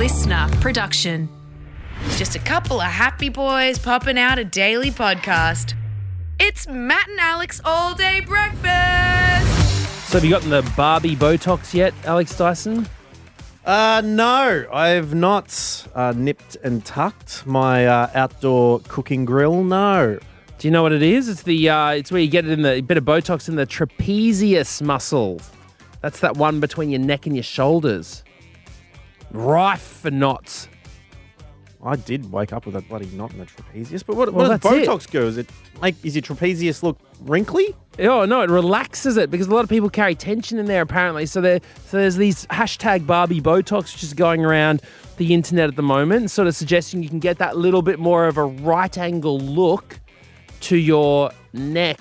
listener production. Just a couple of happy boys popping out a daily podcast. It's Matt and Alex all day breakfast. So have you gotten the Barbie Botox yet, Alex Dyson? Uh, no, I've not uh, nipped and tucked my uh, outdoor cooking grill. No. Do you know what it is? It's the uh, it's where you get it in the a bit of Botox in the trapezius muscle. That's that one between your neck and your shoulders. Rife for knots. I did wake up with a bloody knot in the trapezius, but what, Well, what does that's it. Botox go? Is it like is your trapezius look wrinkly? Oh no, it relaxes it because a lot of people carry tension in there apparently. So there, so there's these hashtag Barbie Botox which is going around the internet at the moment, sort of suggesting you can get that little bit more of a right angle look to your neck,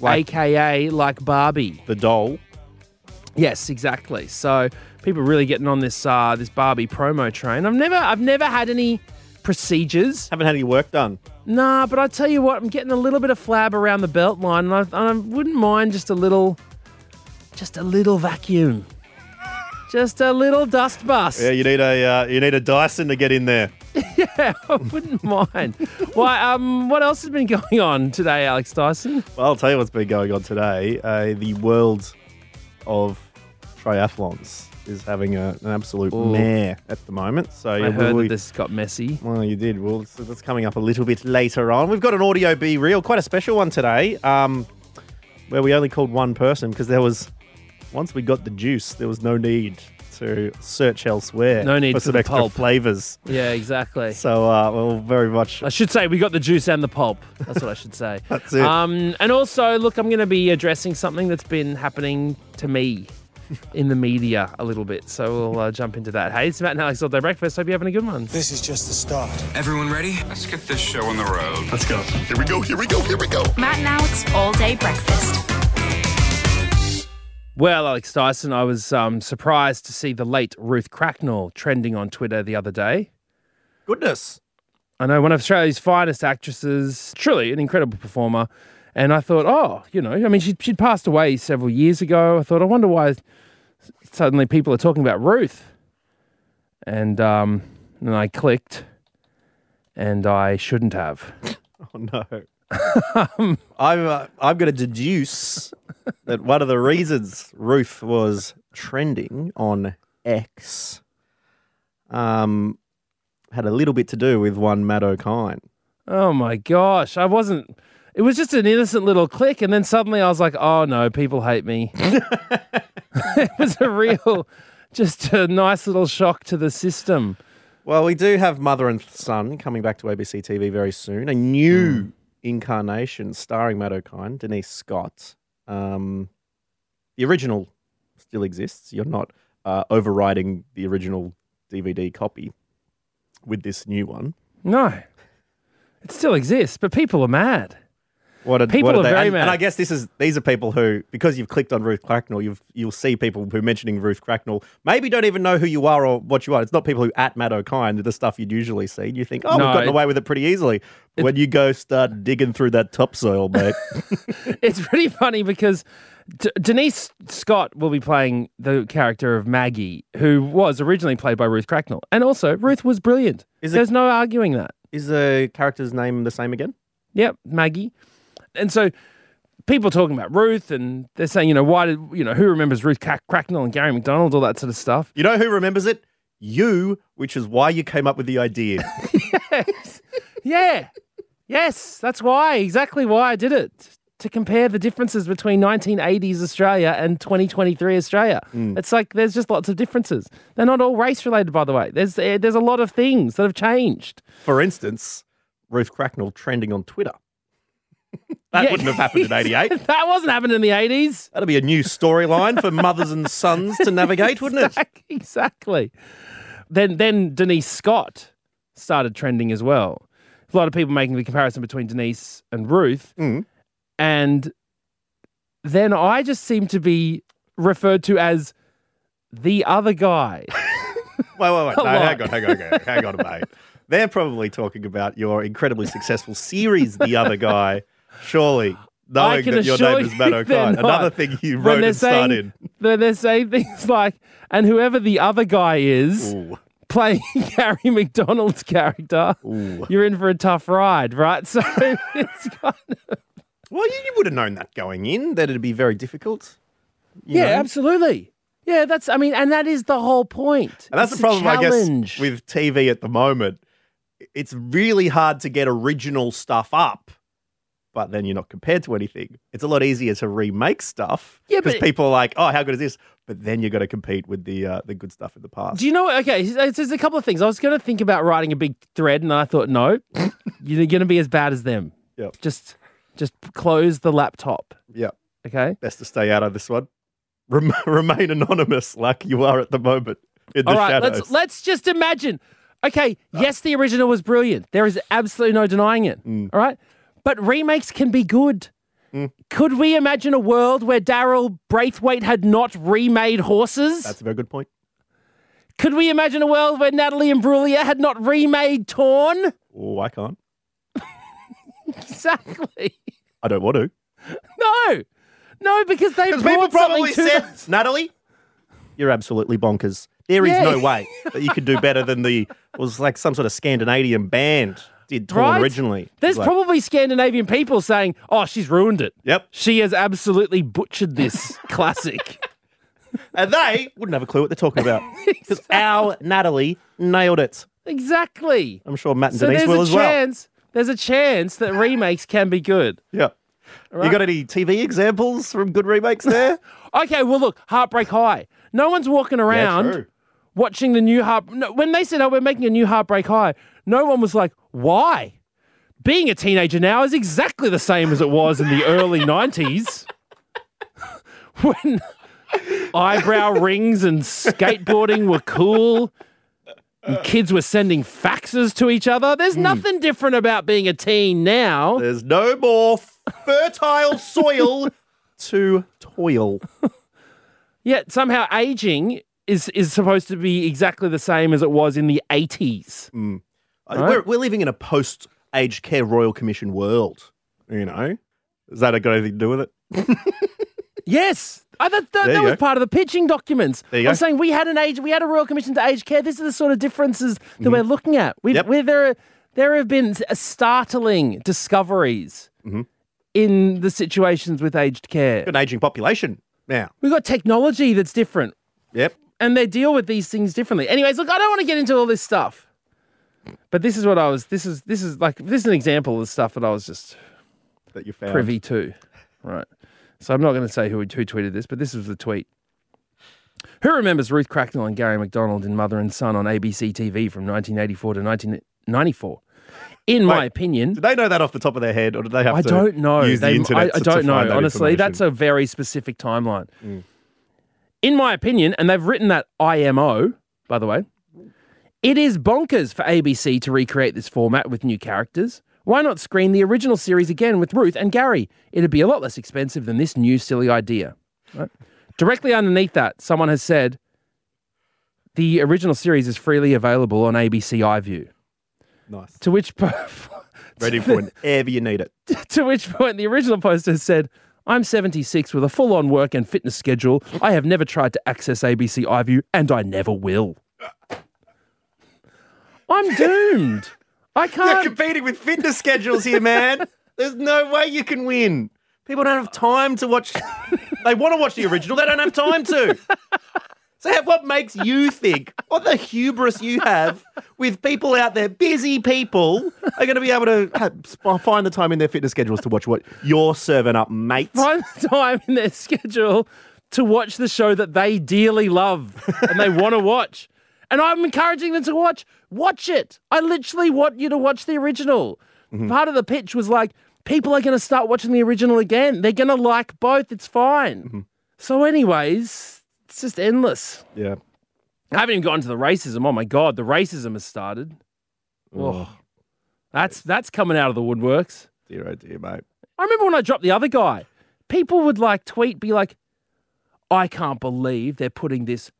Like- aka like Barbie. The doll. Yes, exactly. So people really getting on this uh, this Barbie promo train. I've never I've never had any procedures. Haven't had any work done. Nah, but I tell you what, I'm getting a little bit of flab around the belt line, and I, I wouldn't mind just a little, just a little vacuum, just a little dust bust. Yeah, you need a uh, you need a Dyson to get in there. Yeah, I wouldn't mind. Why? Um, what else has been going on today, Alex Dyson? Well, I'll tell you what's been going on today. Uh, the world of triathlons is having a, an absolute Ooh. mare at the moment. So I yeah, heard we, that this got messy. Well, you did. Well, so that's coming up a little bit later on. We've got an audio BeReal, quite a special one today, um, where we only called one person because there was once we got the juice, there was no need to search elsewhere. No need for for some the extra pulp. flavors. Yeah, exactly. So, uh, well, very much. I should say we got the juice and the pulp. That's what I should say. That's it. Um, and also, look, I'm going to be addressing something that's been happening to me in the media a little bit. So we'll uh, jump into that. Hey, it's Matt and Alex All Day Breakfast. Hope you're having a good one. This is just the start. Everyone ready? Let's get this show on the road. Let's go. Here we go. Here we go. Here we go. Matt and Alex all day breakfast. Well, Alex Dyson, I was um, surprised to see the late Ruth Cracknell trending on Twitter the other day. Goodness. I know one of Australia's finest actresses, truly an incredible performer. And I thought, oh, you know, I mean, she'd, she'd passed away several years ago. I thought, I wonder why suddenly people are talking about Ruth. And um, then I clicked, and I shouldn't have. Oh, no. I'm, uh, I'm going to deduce that one of the reasons Ruth was trending on X um, had a little bit to do with one Matt Okine. Oh my gosh, I wasn't. It was just an innocent little click, and then suddenly I was like, oh no, people hate me. it was a real, just a nice little shock to the system. Well, we do have Mother and Son coming back to ABC TV very soon. A new incarnation starring Matt Okine, Denise Scott. Um, the original still exists. You're not uh, overriding the original DVD copy with this new one. No, it still exists, but people are mad. What are, People what are they? very and, mad. and I guess this is these are people who, because you've clicked on Ruth Cracknell, you've you'll see people who are mentioning Ruth Cracknell maybe don't even know who you are or what you are. It's not people who at Matt Okine, the stuff you'd usually see. You think, oh, No, we've gotten it- away with it pretty easily. when you go start digging through that topsoil, mate. It's pretty funny because D- Denise Scott will be playing the character of Maggie, who was originally played by Ruth Cracknell, and also Ruth was brilliant. Is it- There's no arguing that. is the character's name the same again? Yep, Maggie. And so people are talking about Ruth and they're saying, you know, why did, you know, who remembers Ruth Cracknell and Garry McDonald, all that sort of stuff. You know who remembers it? You, which is why you came up with the idea. yes. Yeah. Yes. That's why. Exactly why I did it. To compare the differences between 1980s Australia and 2023 Australia. It's like there's just lots of differences. They're not all race related, by the way. There's eh, there's a lot of things that have changed. For instance, Ruth Cracknell trending on Twitter. That Yeah. wouldn't have happened in 88. that wasn't happening in the 80s. That'd be a new storyline for mothers and sons to navigate, wouldn't it? Exactly. Then then Denise Scott started trending as well. A lot of people making the comparison between Denise and Ruth. Mm. And then I just seem to be referred to as the other guy. Wait, wait, wait. No, hang on, hang on, hang on, hang on, mate. They're probably talking about your incredibly successful series, The Other Guy. Surely, knowing can that your name is Matt Okine. Another thing you wrote and saying, in. when they're saying things like, and whoever the other guy is, Ooh. playing Garry McDonald's character, you're in for a tough ride, right? So it's kind of, Well, you, you would have known that going in, that it'd be very difficult. yeah, know? absolutely. Yeah, that's. I mean, and that is the whole point. And that's It's the problem, I guess, with TV at the moment. It's really hard to get original stuff up, but then you're not compared to anything. It's a lot easier to remake stuff because but- people are like, "Oh, how good is this?" But then you've got to compete with the uh, the good stuff in the past. Do you know? Okay, there's a couple of things. I was going to think about writing a big thread, and I thought, no, you're going to be as bad as them. Yep. Just, just close the laptop. yeah, Okay. best to stay out of this one. Rem- remain anonymous, like you are at the moment in the All right. shadows. Let's let's just imagine. Okay. Yes, the original was brilliant. There is absolutely no denying it. Mm. All right. But remakes can be good. Mm. Could we imagine a world where Daryl Braithwaite had not remade horses? That's a very good point. Could we imagine a world where Natalie Imbruglia had not remade Torn? Oh, I can't. Exactly. I don't want to. No, no, because they Because people probably to Natalie, you're absolutely bonkers. There is Yeah. no way that you could do better than the it was like some sort of Scandinavian band did Torn Right? originally. There's Like, probably Scandinavian people saying, "Oh, she's ruined it. Yep. She has absolutely butchered this classic." And they wouldn't have a clue what they're talking about. Because our Natalie nailed it. Exactly. I'm sure Matt and So Denise there's will a as well. chance. There's a chance that remakes can be good. Yeah. You got any TV examples from good remakes there? Okay, well, look, Heartbreak High. No one's walking around true. Watching the new Heart. No, when they said, "Oh, we're making a new Heartbreak High," no one was like, "Why?" Being a teenager now is exactly the same as it was in the early '90s, when eyebrow rings and skateboarding were cool. And kids were sending faxes to each other. There's hmm. nothing different about being a teen now. There's no more fertile soil to toil. Yet somehow aging is is supposed to be exactly the same as it was in the 80s. Uh, We're, we're living in a post aged care royal commission world. You know, is that got anything to do with it? Yes. I, that that, that was go. part of the pitching documents. I'm saying we had an age, we had a royal commission to aged care. These are the sort of differences that we're looking at. Mm-hmm. Yep. there, are, there have been startling discoveries Mm-hmm. in the situations with aged care. An aging population now. We've got technology that's different, Yep. And they deal with these things differently. Anyways, look, I don't want to get into all this stuff, but this is what I was. This is this is like this is an example of the stuff that I was just That you found. privy to. Right. So I'm not going to say who, who tweeted this, but this was the tweet. Who remembers Ruth Cracknell and Garry McDonald in Mother and Son on ABC TV from 1984 to 1994? In my opinion, Did they know that off the top of their head, or did they have I to don't know. use They- the internet I, I don't know. Honestly, that's a very specific timeline. Mm. In my opinion, and they've written that IMO, by the way, it is bonkers for ABC to recreate this format with new characters. Why not screen the original series again with Ruth and Garry? It'd be a lot less expensive than this new silly idea. Right? Directly underneath that, someone has said the original series is freely available on ABC iView. nice. To which Ready for whenever you need it. to which point the original poster said, I'm 76 with a full on work and fitness schedule. I have never tried to access ABC iView and I never will. I'm doomed. I can't. You're competing with fitness schedules here, man. There's no way you can win. People don't have time to watch. they want to watch the original. They don't have time to. So, what makes you think? What the hubris you have with people out there, busy people, are going to be able to find the time in their fitness schedules to watch what you're serving up, mate? Find the time in their schedule to watch the show that they dearly love and they want to watch. And I'm encouraging them to watch. Watch it. I literally want you to watch the original. Mm-hmm. Part of the pitch was like, people are going to start watching the original again. They're going to like both. It's fine. Mm-hmm. So, anyways, it's just endless. Yeah. I haven't even gotten to the racism. Oh my god, the racism has started. Oh, that's that's coming out of the woodworks. Dear, oh dear, mate. I remember when I dropped the other guy, people would like tweet, be like, I can't believe they're putting this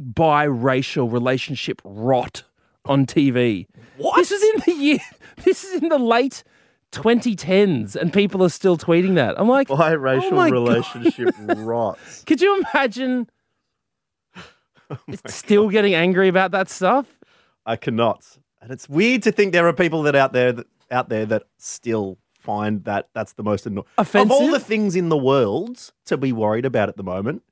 biracial relationship rot on TV. What? This is in the year, this is in the late 2010s, and people are still tweeting that. I'm like, Biracial oh relationship rots. Could you imagine Oh still getting angry about that stuff? I cannot. And it's weird to think there are people that out there that out there that still find that that's the most annoying. Of all the things in the world to be worried about at the moment,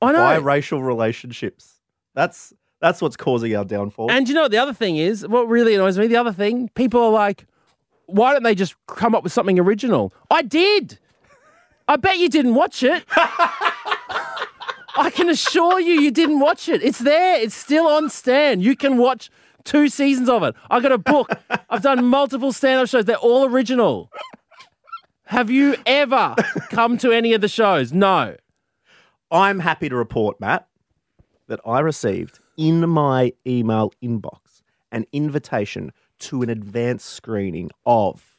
I know. biracial relationships. That's that's what's causing our downfall. And you know what the other thing is? What really annoys me? The other thing, people are like, why don't they just come up with something original? I did. I bet you didn't watch it. I can assure you, you didn't watch it. It's there. It's still on Stan. You can watch two seasons of it. I got a book. I've done multiple stand-up shows. They're all original. Have you ever come to any of the shows? No. I'm happy to report, Matt, that I received in my email inbox an invitation to an advanced screening of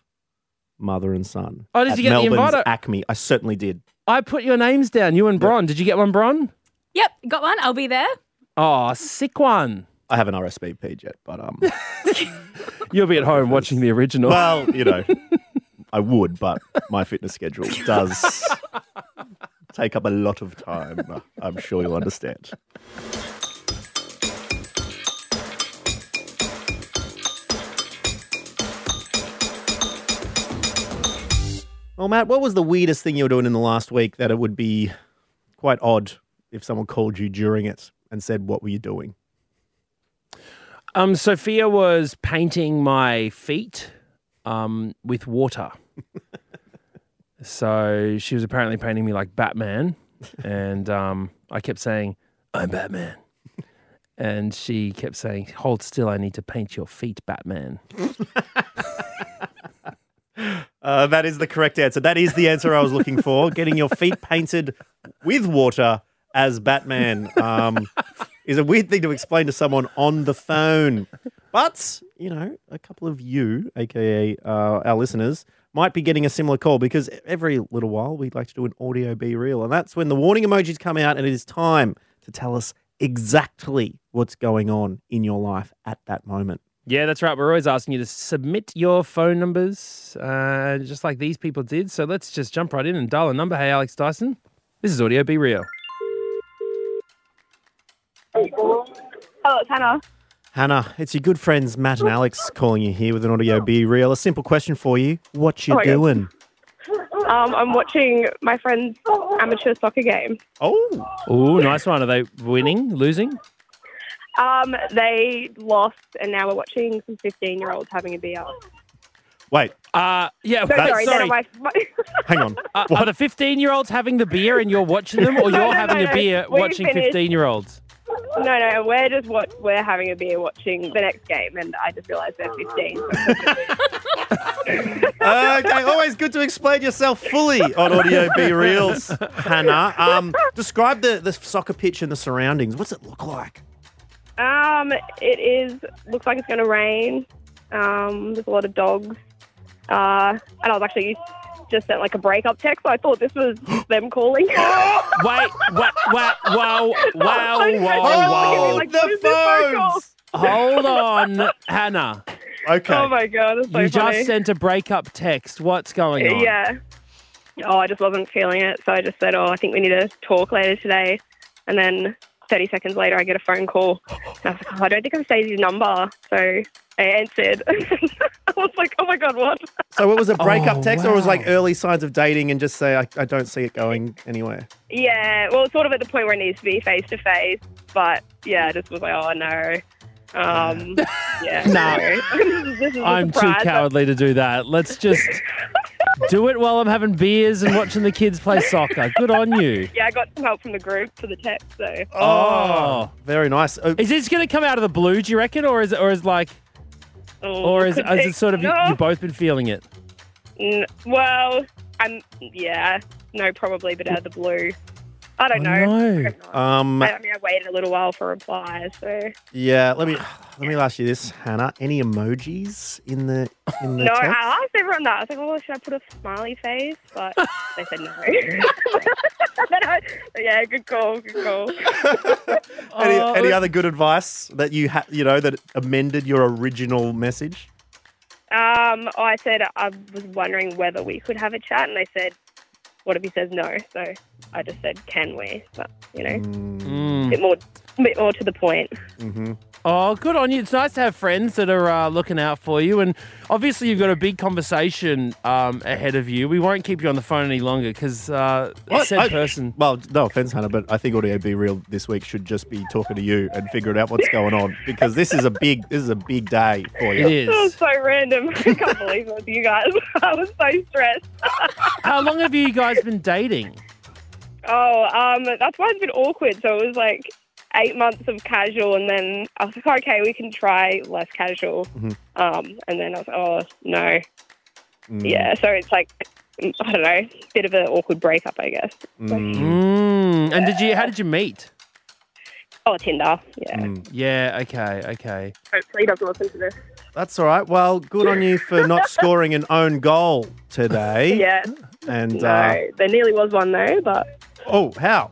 Mother and Son. Oh, did at you get the Melbourne's invite? ACMI. I certainly did. I put your names down. You and Bron. Did you get one, Bron? Yep, got one. I'll be there. Oh, sick one. I haven't RSVP'd yet, but um, You'll be at home watching the original. well, you know, I would, but my fitness schedule does take up a lot of time. I'm sure you'll understand. Well, Matt, what was the weirdest thing you were doing in the last week that it would be quite odd if someone called you during it and said, What were you doing? Um, Sophia was painting my feet um, with water. so she was apparently painting me like Batman. And um, I kept saying, I'm Batman. And she kept saying, Hold still, I need to paint your feet, Batman. Uh, that is the correct answer. That is the answer I was looking for. Getting your feet painted with water as Batman um, is a weird thing to explain to someone on the phone. But, you know, a couple of you, aka uh, our listeners, might be getting a similar call because every little while we'd like to do an audio BeReal. And that's when the warning emojis come out and it is time to tell us exactly what's going on in your life at that moment. Yeah, that's right. We're always asking you to submit your phone numbers, uh, just like these people did. So let's just jump right in and dial a number. Hey, Alex Dyson. This is Audio BeReal. Hello, it's Hannah. Hannah, it's your good friends Matt and Alex calling you here with an audio BeReal. A simple question for you. What you Oh doing? Um, I'm watching my friend's amateur soccer game. Oh, Oh, nice one. Are they winning, losing? Um, they lost, and now we're watching some 15 year olds having a beer. wait, Uh, yeah, No, wait, sorry, sorry. none of my. hang on. Uh, are the 15 year olds having the beer and you're watching them, or No, you're no, having no, a no. beer We watching finished. 15 year olds? no, no, we're just what we're having a beer watching the next game, and I just realised they're 15. okay, always good to explain yourself fully on audio BeReals, Hannah. Um, describe the, the soccer pitch and the surroundings. What's it look like? Um, it is looks like it's going to rain. Um, there's a lot of dogs, uh, and I was actually just sent like a breakup text. So I thought this was them calling. Wait, what, what, wow, wow, I know, whoa, I was like, what is this? Hold on, Hannah. Okay. Oh my god, that's so You funny. just sent a breakup text. What's going on? Yeah. Oh, I just wasn't feeling it, so I just said, "Oh, I think we need to talk later today." And then 30 seconds later, I get a phone call. And I was like, "Oh, I don't think I've saved his number." So I answered. I was like, "Oh my god, what?" So it was a breakup Oh, text, or it was like early signs of dating, and just say, I, I don't see it going anywhere. Yeah. Well, it's sort of at the point where it needs to be face to face, but yeah, I just was like, "Oh no." Um, yeah. Nah. no. this is a I'm too cowardly to do that. Let's just do it while I'm having beers and watching the kids play soccer. Good on you. Yeah, I got some help from the group for the text, so. Oh. Very nice. Uh, Is this going to come out of the blue, do you reckon? Or is it, or is like, Oh, or is, is be. it sort of, you, you've both been feeling it? N- well, I'm yeah, no, probably, but out of the blue. I don't Oh, know. no. I, know. um, I, I mean, I waited a little while for replies, so yeah. Let me let me ask you this, Hannah. Any emojis in the in the no. text? I asked everyone that. I was like, "Oh, should I put a smiley face?" But they said no. Then I- yeah, good call, good call. Any, Oh, any other good advice that you had, you know, that amended your original message? Um, I said I was wondering whether we could have a chat, and they said, "What if he says no?" So I just said, "Can we?" But you know, Mm, a Mm. bit more, bit more to the point. hmm Oh, good on you. It's nice to have friends that are uh, looking out for you. And obviously, you've got a big conversation um, ahead of you. We won't keep you on the phone any longer because uh, What? said I- person. Well, no offense, Hannah, but I think Audio BeReal this week should just be talking to you and figuring out what's going on because this is a big this is a big day for you. It That was is. so random. I can't believe it was you guys. I was so stressed. How long have you guys been dating? Oh, um, that's why it's been awkward. So it was like eight months of casual, and then I was like, okay, we can try less casual. Um, and then I was like, oh no, yeah. So it's like I don't know, bit of an awkward breakup, I guess. Mm. And did you? How did you meet? Oh, Tinder. Yeah. Yeah. Okay. Okay. Hopefully, he doesn't listen to this. That's all right. Well, good on you for not scoring an own goal today. Yeah. And No, uh, there nearly was one though, but oh, how?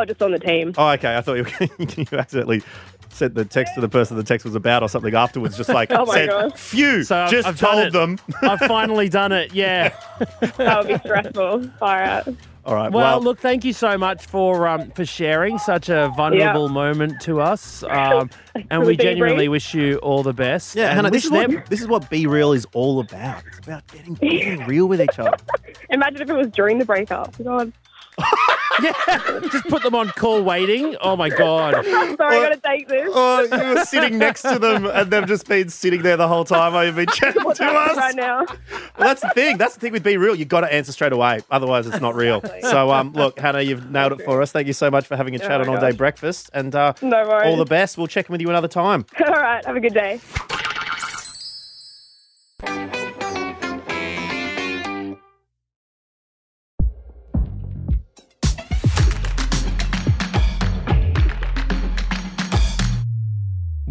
Oh, just on the team. Oh, okay. I thought you, you accidentally sent the text to the person the text was about or something afterwards. Just like Oh my said, gosh. "Phew!" So I've- just I've told them. I've finally done it. Yeah. That would be stressful. Far out. all right. Well, Well, look, thank you so much for um, for sharing such a vulnerable moment to us, um, and we genuinely wish you all the best. yeah, and Hannah. This is what them- this is what BeReal is all about. It's about getting, getting real with each other. Imagine if it was during the breakup. God. Yeah, just put them on call waiting. Oh my god. I'm sorry, I gotta take this. Oh, you were sitting next to them, and they've just been sitting there the whole time while you've been chatting What's to us. right now? Well, that's the thing. That's the thing with BeReal. You've got to answer straight away. Otherwise, it's not real. So, um, look, Hannah, you've nailed it for us. Thank you so much for having a chat Oh on my All Day. Breakfast. And uh, No worries. all the best. We'll check in with you another time. All right, have a good day.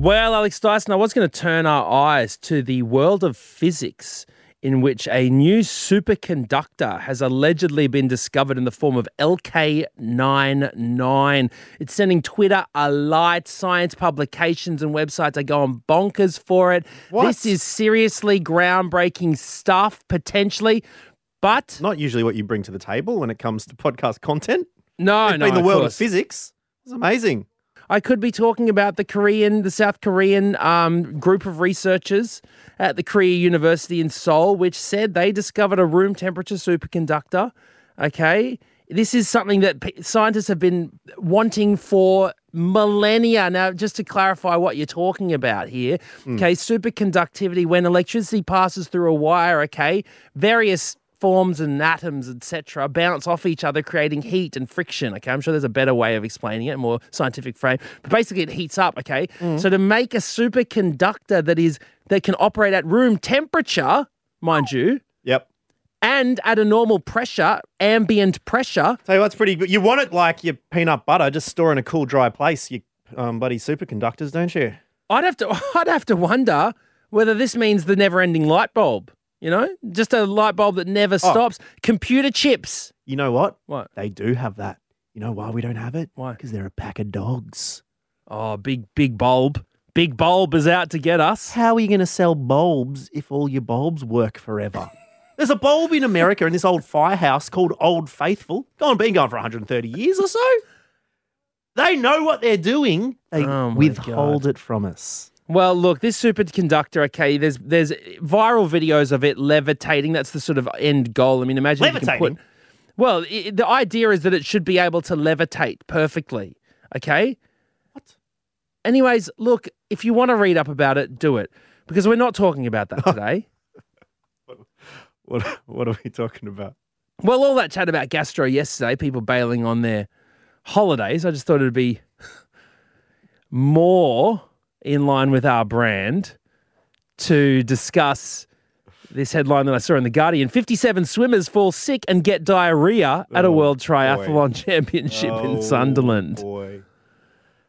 Well, Alex Dyson, I was going to turn our eyes to the world of physics, in which a new superconductor has allegedly been discovered in the form of LK99. It's sending Twitter alight. Science publications and websites are going bonkers for it. What? This is seriously groundbreaking stuff, potentially. But Not usually what you bring to the table when it comes to podcast content. no, It's no, been the world course. of physics. It's amazing. I could be talking about the Korean, the South Korean um, group of researchers at the Korea University in Seoul, which said they discovered a room temperature superconductor. Okay. This is something that p- scientists have been wanting for millennia. Now, just to clarify what you're talking about here, okay, superconductivity, when electricity passes through a wire, okay, various forms and atoms, etc., bounce off each other, creating heat and friction. Okay, I'm sure there's a better way of explaining it, more scientific frame. But basically, it heats up. Okay, so to make a superconductor that is that can operate at room temperature, mind you, Yep. and at a normal pressure, ambient pressure. Tell you what's pretty good. You want it like your peanut butter, just store in a cool, dry place. You um, buddy superconductors, don't you? I'd have to, I'd have to wonder whether this means the never-ending light bulb. You know, just a light bulb that never oh. stops. Computer chips. You know what? What? They do have that. You know why we don't have it? Why? Because they're a pack of dogs. Oh, big, big bulb. Big bulb is out to get us. How are you going to sell bulbs if all your bulbs work forever? There's a bulb in America in this old firehouse called Old Faithful. Gone, been going for 130 years or so. They know what they're doing. They Oh withhold it from us. Well, look, this superconductor. Okay, there's there's viral videos of it levitating. That's the sort of end goal. I mean, imagine if you can put. Well, i the idea is that it should be able to levitate perfectly. Okay. What? Anyways, look, if you want to read up about it, do it because we're not talking about that today. What, what are we talking about? well, all that chat about gastro yesterday, people bailing on their holidays. I just thought it'd be more in line with our brand to discuss this headline that I saw in The Guardian 57 swimmers fall sick and get diarrhea at a oh, World Triathlon Championship in oh, Sunderland. Oh, Boy.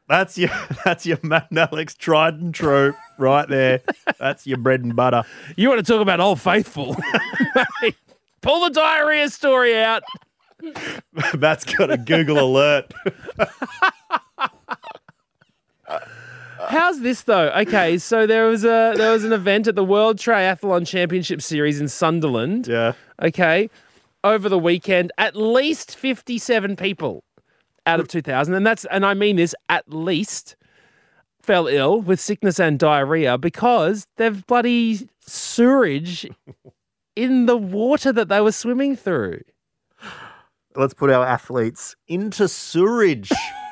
That's your that's your Matt and Alex tried and true right there. That's your bread and butter. You want to talk about Old Faithful? Pull the diarrhea story out. Matt's got a Google alert. How's this though? Okay, so there was a there was an event at the World Triathlon Championship Series in Sunderland. Yeah. okay, over the weekend, at least 57 people out of 2,000. And that's, and I mean this, at least fell ill with sickness and diarrhea because they've bloody sewerage in the water that they were swimming through. Let's put our athletes into sewerage.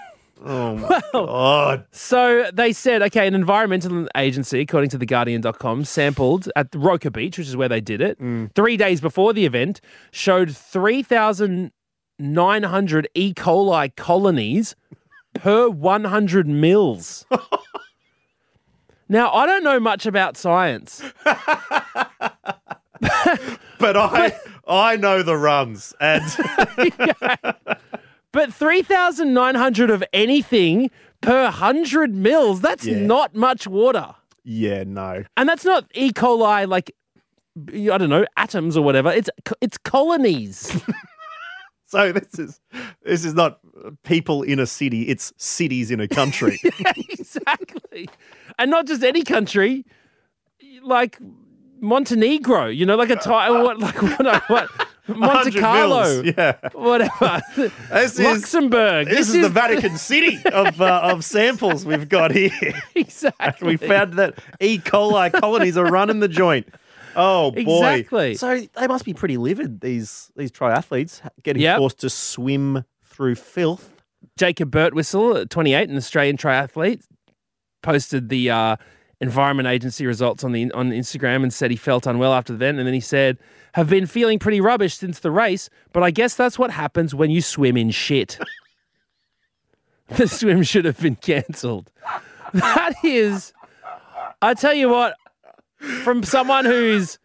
oh my god. So they said, okay, an environmental agency, according to theguardian.com, sampled at Roker Beach, which is where they did it, mm. three days before the event, showed 3,900 E. coli colonies per 100 mils. now, I don't know much about science. But I I know the runs and But 3,900 of anything per 100 mils, that's Yeah. not much water. yeah, no. And that's not E. coli, like, I don't know, atoms or whatever. It's it's colonies. So this is this is not people in a city, it's cities in a country. exactly. And not just any country, like Montenegro, you know, like a time, what, like what, what Monte Carlo, mils, Yeah. whatever. This is Luxembourg. this, is, the Vatican City of uh, of samples we've got here. Exactly. we found that E. coli colonies are running the joint. Oh boy! Exactly. So they must be pretty livid. These these triathletes getting Yep. forced to swim through filth. Jacob Birtwhistle, 28, an Australian triathlete, posted the uh, Environment Agency results on the on Instagram and said he felt unwell after the event. And then he said, "Have been feeling pretty rubbish since the race, but I guess that's what happens when you swim in shit." the swim should have been cancelled. That is, I tell you what, from someone who's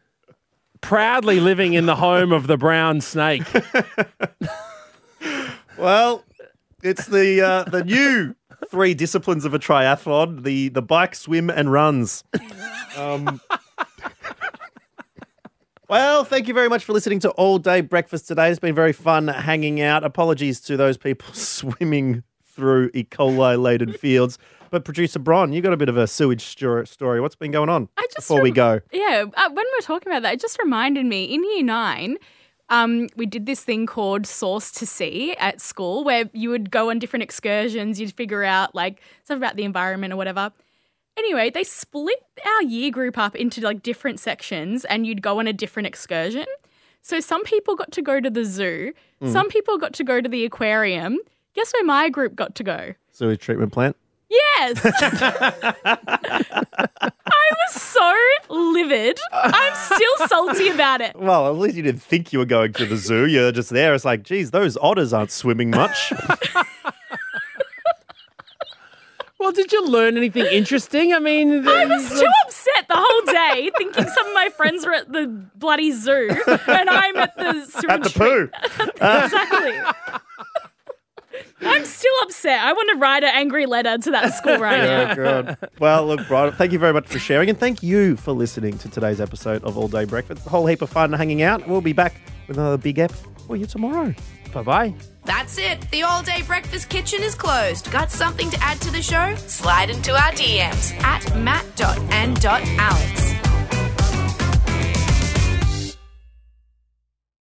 proudly living in the home of the brown snake. Well, it's the uh, the new three disciplines of a triathlon: the the bike, swim, and runs. Um, well, thank you very much for listening to All Day Breakfast today. It's been very fun hanging out. Apologies to those people swimming through E. coli laden fields. But producer Bron, you got a bit of a sewage story. What's been going on I just before we go? Yeah, uh, when we were talking about that, it just reminded me in year nine, um, we did this thing called Source to Sea at school where you would go on different excursions, you'd figure out like stuff about the environment or whatever. Anyway, they split our year group up into like different sections and you'd go on a different excursion. So some people got to go to the zoo, some people got to go to the aquarium. Guess where my group got to go? Sewage treatment plant. Yes. I was so livid. I'm still salty about it. Well, at least you didn't think you were going to the zoo. You're just there. It's like, geez, those otters aren't swimming much. Well, did you learn anything interesting? I mean, I was too upset the whole day thinking some of my friends were at the bloody zoo and I'm at the sewage At the treat- poo. exactly. I'm still upset. I want to write an angry letter to that school right now. Oh, God. Well, look, Brian, thank you very much for sharing, and thank you for listening to today's episode of All Day Breakfast. A whole heap of fun hanging out. We'll be back with another big ep for you tomorrow. bye bye. That's it. The all day breakfast kitchen is closed. Got something to add to the show? Slide into our DMs at matt.and.alex.